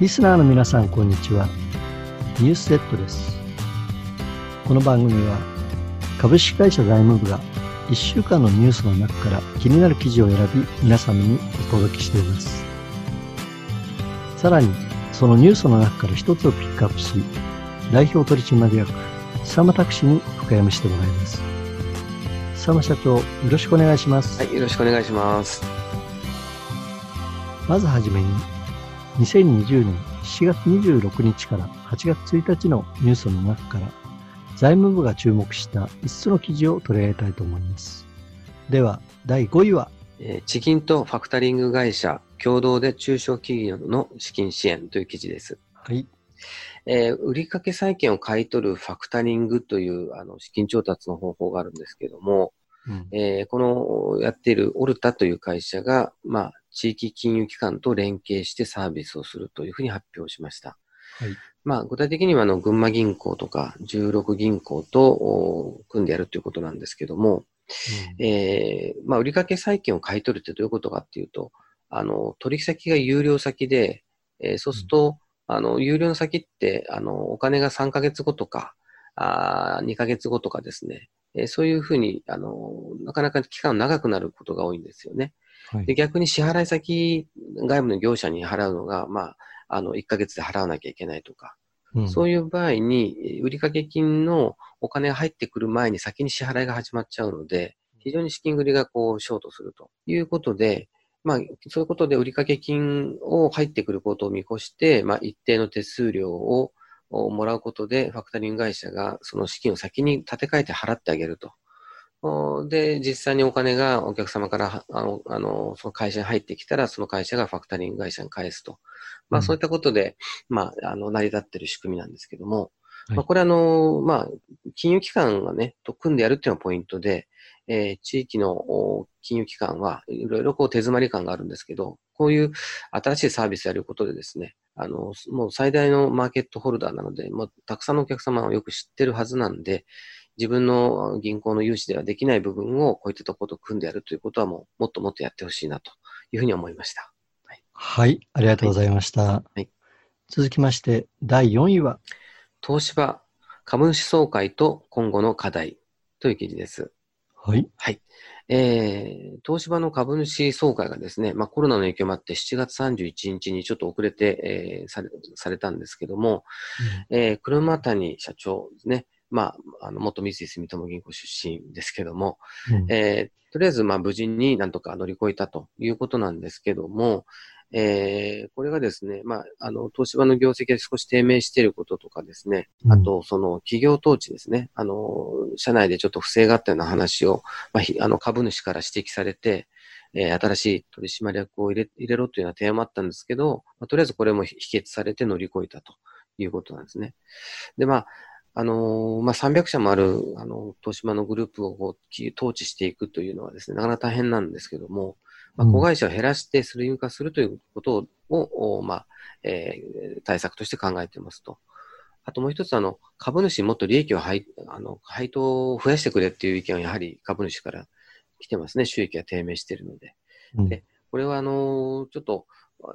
リスナーの皆さん、こんにちは。ニュースセットです。この番組は、株式会社財務部が1週間のニュースの中から気になる記事を選び、皆様にお届けしています。さらに、そのニュースの中から一つをピックアップし、代表取締役、佐間拓司に深読みしてもらいます。佐間社長、よろしくお願いします。はい、よろしくお願いします。まずはじめに、2020年7月26日から8月1日のニュースの中から、財務部が注目した5つの記事を取り上げたいと思います。では、第5位は、えー、地銀とファクタリング会社共同で中小企業の資金支援という記事です。はい。えー、売掛債券を買い取るファクタリングというあの資金調達の方法があるんですけども、うん、えー、このやっているオルタという会社が、まあ、地域金融機関と連携してサービスをするというふうに発表しました。はい。まあ、具体的には、あの、群馬銀行とか、16銀行と組んでやるということなんですけども、うん、えー、まあ、売掛債券を買い取るってどういうことかっていうと、あの、取引先が有料先で、えー、そうすると、うん、あの、有料の先って、あの、お金が3ヶ月後とか、あ2ヶ月後とかですね、えー、そういうふうに、あの、なかなか期間長くなることが多いんですよね。はい、で逆に支払い先、外部の業者に払うのが、まあ、あの、1ヶ月で払わなきゃいけないとか、うん、そういう場合に、売掛金のお金が入ってくる前に先に支払いが始まっちゃうので、非常に資金繰りがこう、ショートするということで、まあ、そういうことで売掛金を入ってくることを見越して、まあ、一定の手数料をもらうことで、ファクタリング会社がその資金を先に立て替えて払ってあげるとで、実際にお金がお客様からあの、あの、その会社に入ってきたら、その会社がファクタリング会社に返すと。まあ、そういったことで、まあ、あの、成り立っている仕組みなんですけども、はい、まあ、これあの、まあ、金融機関がね、と組んでやるっていうのがポイントで、えー、地域の金融機関はいろいろこう手詰まり感があるんですけど、こういう新しいサービスやることでですね、あの、もう最大のマーケットホルダーなので、もうたくさんのお客様をよく知ってるはずなんで、自分の銀行の融資ではできない部分をこういったところと組んでやるということはもうもっともっとやってほしいなというふうに思いました。はい、はい、ありがとうございました。はい、続きまして、第4位は？東芝株主総会と今後の課題という記事です。はい。はい。えー、東芝の株主総会がですね、まあ、コロナの影響もあって7月31日にちょっと遅れて、えー、されされたんですけども、うん、えー、車谷社長ですね、まあ、あの、元三井住友銀行出身ですけども、うん、えー、とりあえず、まあ、無事になんとか乗り越えたということなんですけども、えー、これがですね、まあ、あの、東芝の業績が少し低迷していることとかですね、あと、その、企業統治ですね、あの、社内でちょっと不正があったような話を、まあ、あの、株主から指摘されて、えー、新しい取締役を入れ入れろというような提案もあったんですけど、まあ、とりあえずこれも否決されて乗り越えたということなんですね。で、まあ、あのまあ、300社もある、あの、東島のグループをこう統治していくというのはですね、なかなか大変なんですけども、まあ、子会社を減らしてスリム化するということを、まあ、えー、対策として考えていますと。あともう一つ、あの、株主にもっと利益を配、あの、配当を増やしてくれっていう意見はやはり株主から来てますね。収益が低迷しているので。うん、で、これはあの、ちょっと、は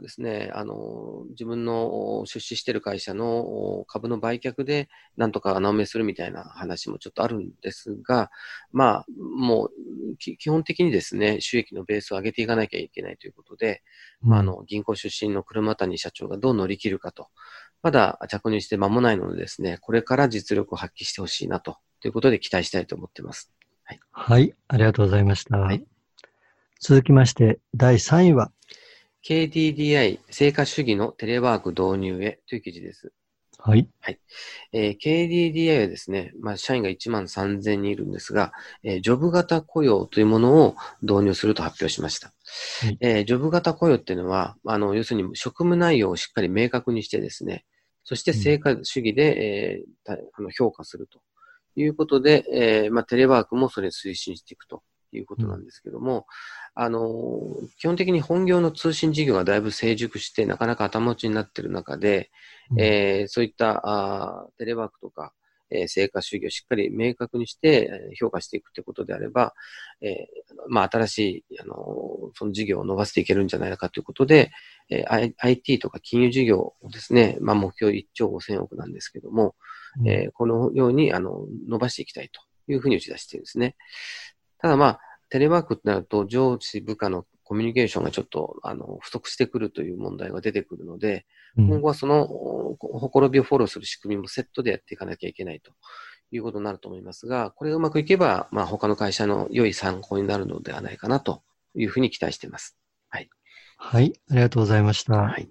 ですね、あの、自分の出資している会社の株の売却でなんとか穴埋めするみたいな話もちょっとあるんですが、まあ、もう、基本的にですね、収益のベースを上げていかなきゃいけないということで、うん、まあ、あの、銀行出身の車谷社長がどう乗り切るかと、まだ着任して間もないのでですね、これから実力を発揮してほしいなと、ということで期待したいと思っています。はい。はい、ありがとうございました。はい、続きまして、第3位は、KDDI 成果主義のテレワーク導入へという記事です。はい。はい。えー、KDDI はですね、まあ、社員が1万3000人いるんですが、えー、ジョブ型雇用というものを導入すると発表しました。はい、えー、ジョブ型雇用っていうのは、あの、要するに職務内容をしっかり明確にしてですね、そして成果主義で、うん、えー、あの評価するということで、えーまあ、テレワークもそれ推進していくということなんですけども、うん、あの、基本的に本業の通信事業がだいぶ成熟して、なかなか頭打ちになっている中で、うん、えー、そういったあテレワークとか、えー、成果主義をしっかり明確にして評価していくということであれば、えー、まあ、新しい、あの、その事業を伸ばしていけるんじゃないかということで、えー、IT とか金融事業をですね、まあ、目標1兆5000億なんですけども、うん、えー、このように、あの、伸ばしていきたいというふうに打ち出しているんですね。ただまあ、テレワークってなると、上司部下のコミュニケーションがちょっと、あの、不足してくるという問題が出てくるので、うん、今後はその、ほころびをフォローする仕組みもセットでやっていかなきゃいけないということになると思いますが、これがうまくいけば、まあ、他の会社の良い参考になるのではないかなというふうに期待しています。はい。はい、ありがとうございました。はい。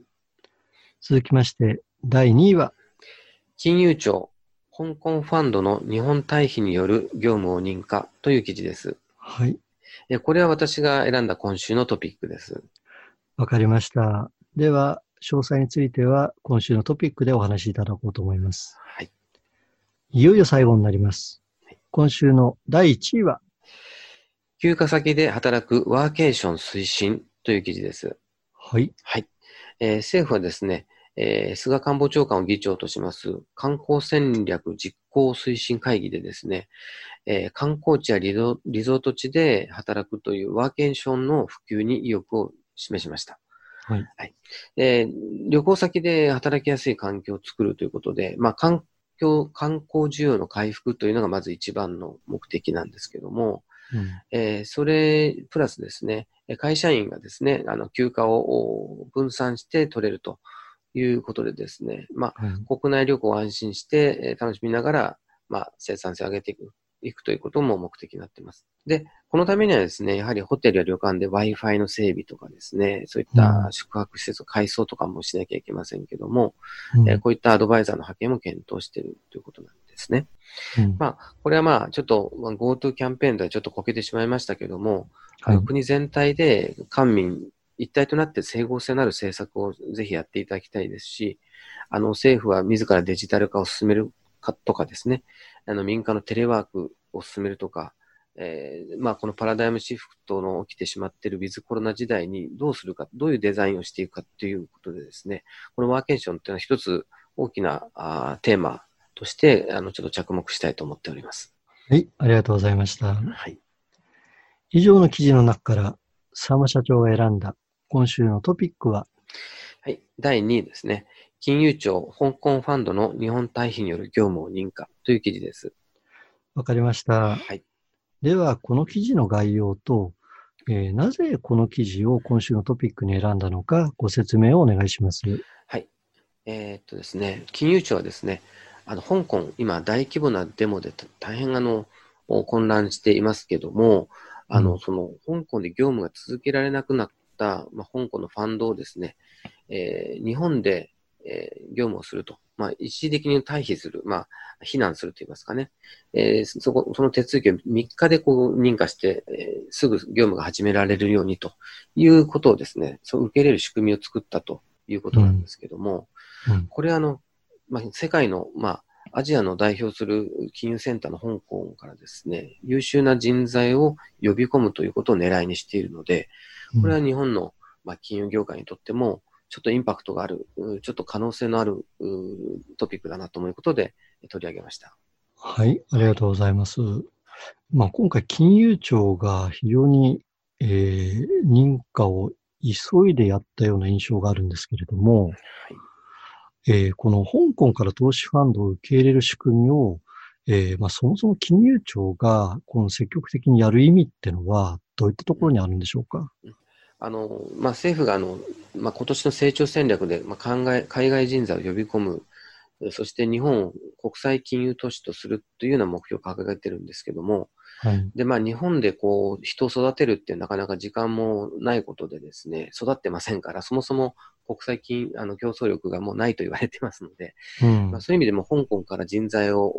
続きまして、第2位は、金融庁、香港ファンドの日本退避による業務を認可という記事です。はい。これは私が選んだ今週のトピックです。わかりました。では、詳細については今週のトピックでお話しいただこうと思います。はい。いよいよ最後になります。今週の第1位は、休暇先で働くワーケーション推進という記事です。はい。はい。えー、政府はですね、えー、菅官房長官を議長とします観光戦略実行推進会議でですね、えー、観光地やリゾート地で働くというワーケーションの普及に意欲を示しました。はい。はい。え旅行先で働きやすい環境を作るということで、まあ、環境、観光需要の回復というのがまず一番の目的なんですけども、うん、えー、それプラスですね、会社員がですね、あの休暇を分散して取れるということでですね、まあ、うん、国内旅行を安心して、え楽しみながら、まあ、生産性を上げていく、いくということも目的になっています。で、このためにはですね、やはりホテルや旅館で Wi-Fi の整備とかですね、そういった宿泊施設の改装とかもしなきゃいけませんけども、うん、えー、こういったアドバイザーの派遣も検討しているということなんですね。うん、まあ、これはまあ、ちょっと GoTo キャンペーンではちょっとこけてしまいましたけども、はい、国全体で官民一体となって整合性のある政策をぜひやっていただきたいですし、あの、政府は自らデジタル化を進めるかとかですね、あの、民間のテレワークを進めるとか、えー、まあ、このパラダイムシフトの起きてしまっているウィズコロナ時代にどうするか、どういうデザインをしていくかということでですね、このワーケーションというのは一つ大きなあテーマとして、あの、ちょっと着目したいと思っております。はい、ありがとうございました。はい。以上の記事の中から、佐間社長が選んだ今週のトピックは？はい。第2位ですね。金融庁香港ファンドの日本退避による業務を認可という記事です。わかりました。はい。では、この記事の概要と、えー、なぜこの記事を今週のトピックに選んだのか、ご説明をお願いします。はい。えー、っとですね、金融庁はですね、あの、香港、今、大規模なデモで大変あの、混乱していますけども、あの、うん、その、香港で業務が続けられなくなっ、まあ、香港のファンドをですね、えー、日本で、えー、業務をすると。まあ、一時的に退避する。まあ、避難すると言いますかね。えー、そこ、その手続きを3日でこう認可して、えー、すぐ業務が始められるようにということをですね、そう受け入れる仕組みを作ったということなんですけども、うんうん、これあの、まあ、世界の、まあ、アジアの代表する金融センターの香港からですね、優秀な人材を呼び込むということを狙いにしているので、これは日本の、まあ、金融業界にとっても、ちょっとインパクトがある、ちょっと可能性のあるトピックだなということで取り上げました。はい、ありがとうございます。まあ、今回、金融庁が非常に、えー、認可を急いでやったような印象があるんですけれども、はいえー、この香港から投資ファンドを受け入れる仕組みを、えーまあ、そもそも金融庁がこの積極的にやる意味っていうのは、どういったところにあるんでしょうか？あのまあ、政府があの、まあ、今年の成長戦略で、まあ、海外海外人材を呼び込む、そして日本を国際金融都市とするというような目標を掲げてるんですけども、はい、で、まあ、日本でこう、人を育てるってなかなか時間もないことでですね、育ってませんから、そもそも国際金、あの、競争力がもうないと言われてますので、うん、まあ、そういう意味でも香港から人材を、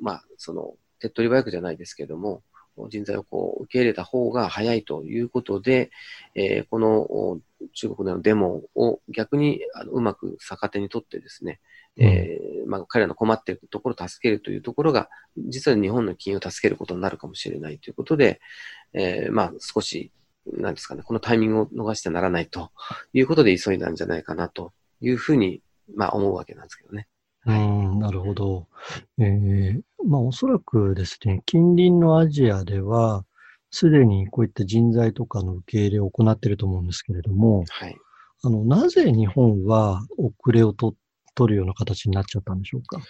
まあ、その、手っ取り早くじゃないですけども、人材をこう受け入れた方が早いということで、えー、この中国でのデモを逆にあのうまく逆手にとってですね、うん、えー、まあ、彼らの困っているところを助けるというところが、実は日本の金融を助けることになるかもしれないということで、えー、まあ、少し、なんですかね、このタイミングを逃してならないということで急いだんじゃないかなというふうに、まあ、思うわけなんですけどね。うん、なるほど。えー、まあおそらくですね、近隣のアジアでは、すでにこういった人材とかの受け入れを行っていると思うんですけれども、はい、あの、なぜ日本は遅れをと取るような形になっちゃったんでしょうか？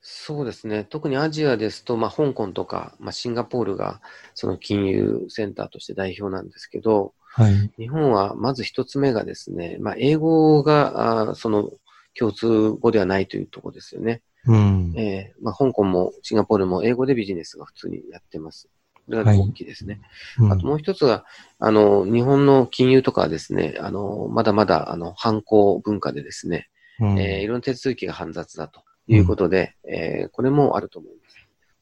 そうですね。特にアジアですと、まあ、香港とか、まあ、シンガポールがその金融センターとして代表なんですけど、はい、日本はまず一つ目がですね、まあ、英語があその共通語ではないというところですよね。うんえーまあ、香港もシンガポールも英語でビジネスが普通にやってます。これが大きいですね。はいうん、あともう一つは、あの、日本の金融とかはですね、あの、まだまだ、あの、犯行文化でですね、うん、えー、いろんな手続きが煩雑だということで、うん、えー、これもあると思います。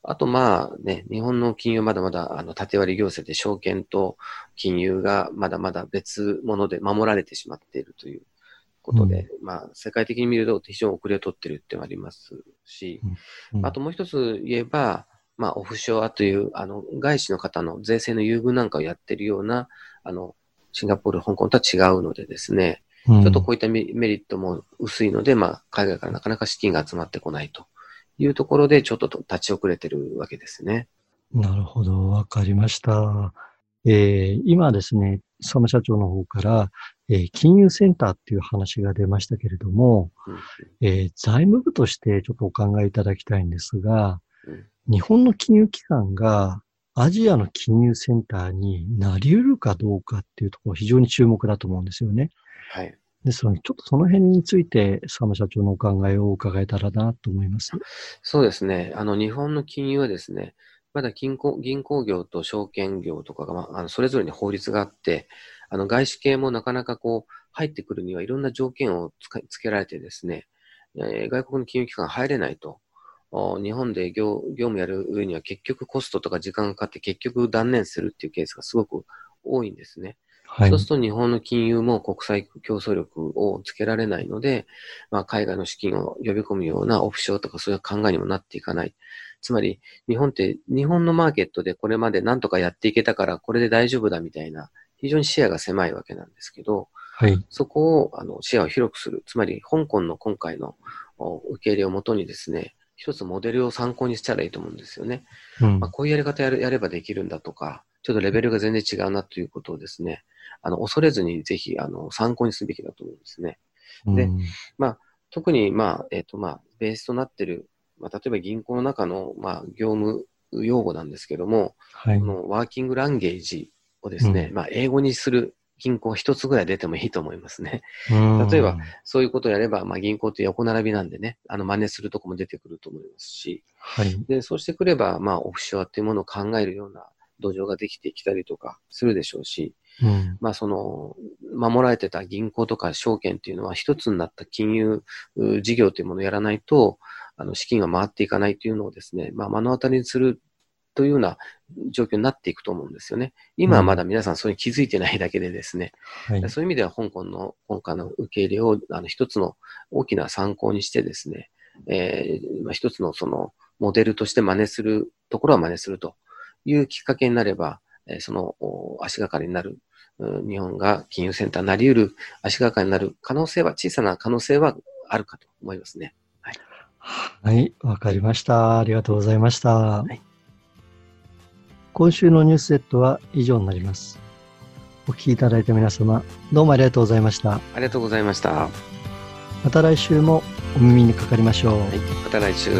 あと、まあね、日本の金融まだまだ、あの、縦割り行政で証券と金融がまだまだ別物で守られてしまっているということで、うん、まあ、世界的に見ると非常に遅れを取ってるってのありますし、うん、あともう一つ言えば、まあ、オフショアという、あの、外資の方の税制の優遇なんかをやってるような、あの、シンガポール、香港とは違うのでですね、うん、ちょっとこういったメリットも薄いので、まあ、海外からなかなか資金が集まってこないというところで、ちょっと立ち遅れてるわけですね。なるほど、わかりました。えー、今ですね、佐野社長の方から、えー、金融センターっていう話が出ましたけれども、うん、えー、財務部としてちょっとお考えいただきたいんですが、うん日本の金融機関がアジアの金融センターになり得るかどうかっていうところ非常に注目だと思うんですよね。はい。ですので、ちょっとその辺について、佐野社長のお考えを伺えたらなと思います。そうですね。あの、日本の金融はですね、まだ銀行銀行業と証券業とかが、まあ、あのそれぞれに法律があって、あの外資系もなかなかこう入ってくるにはいろんな条件をつつけられてですね、えー、外国の金融機関入れないと日本で業業務やる上には結局コストとか時間がかかって結局断念するっていうケースがすごく多いんですね。はい、そうすると日本の金融も国際競争力をつけられないので、まあ、海外の資金を呼び込むようなオフショアとかそういう考えにもなっていかない。つまり、日本って、日本のマーケットでこれまで何とかやっていけたから、これで大丈夫だみたいな、非常に視野が狭いわけなんですけど、はい、そこを、あの、視野を広くする。つまり、香港の今回の受け入れをもとにですね、一つモデルを参考にしたらいいと思うんですよね。うん、まあ、こういうやり方ややればできるんだとか、ちょっとレベルが全然違うなということをですね、あの、恐れずにぜひ、あの、参考にするべきだと思うんですね。で、まあ、特に、まあ、えっ、ー、と、まあ、ベースとなっている、まあ、例えば銀行の中の、まあ、業務用語なんですけども、はい、このワーキングランゲージをですね、うん、まあ、英語にする銀行一つぐらい出てもいいと思いますね。例えば、そういうことをやれば、まあ、銀行って横並びなんでね、あの、真似するとこも出てくると思いますし、はい。で、そうしてくれば、まあ、オフショアっていうものを考えるような土壌ができてきたりとかするでしょうし、うん、まあ、その、守られてた銀行とか証券っていうのは一つになった金融事業というものをやらないと、あの、資金が回っていかないっていうのをですね、まあ、目の当たりにするというような状況になっていくと思うんですよね。今はまだ皆さんそれに気づいてないだけでですね、うんはい、そういう意味では香港の今回の受け入れをあの一つの大きな参考にしてですね、えーまあ、一つのそのモデルとして真似するところは真似するというきっかけになれば、えー、その足がかりになる、日本が金融センターになり得る足がかりになる可能性は、小さな可能性はあるかと思いますね。はい。はい、わかりました。ありがとうございました。はい今週のニュースセットは以上になります。お聞きいただいた皆様、どうもありがとうございました。ありがとうございました。また来週もお耳にかかりましょう。はい、また来週。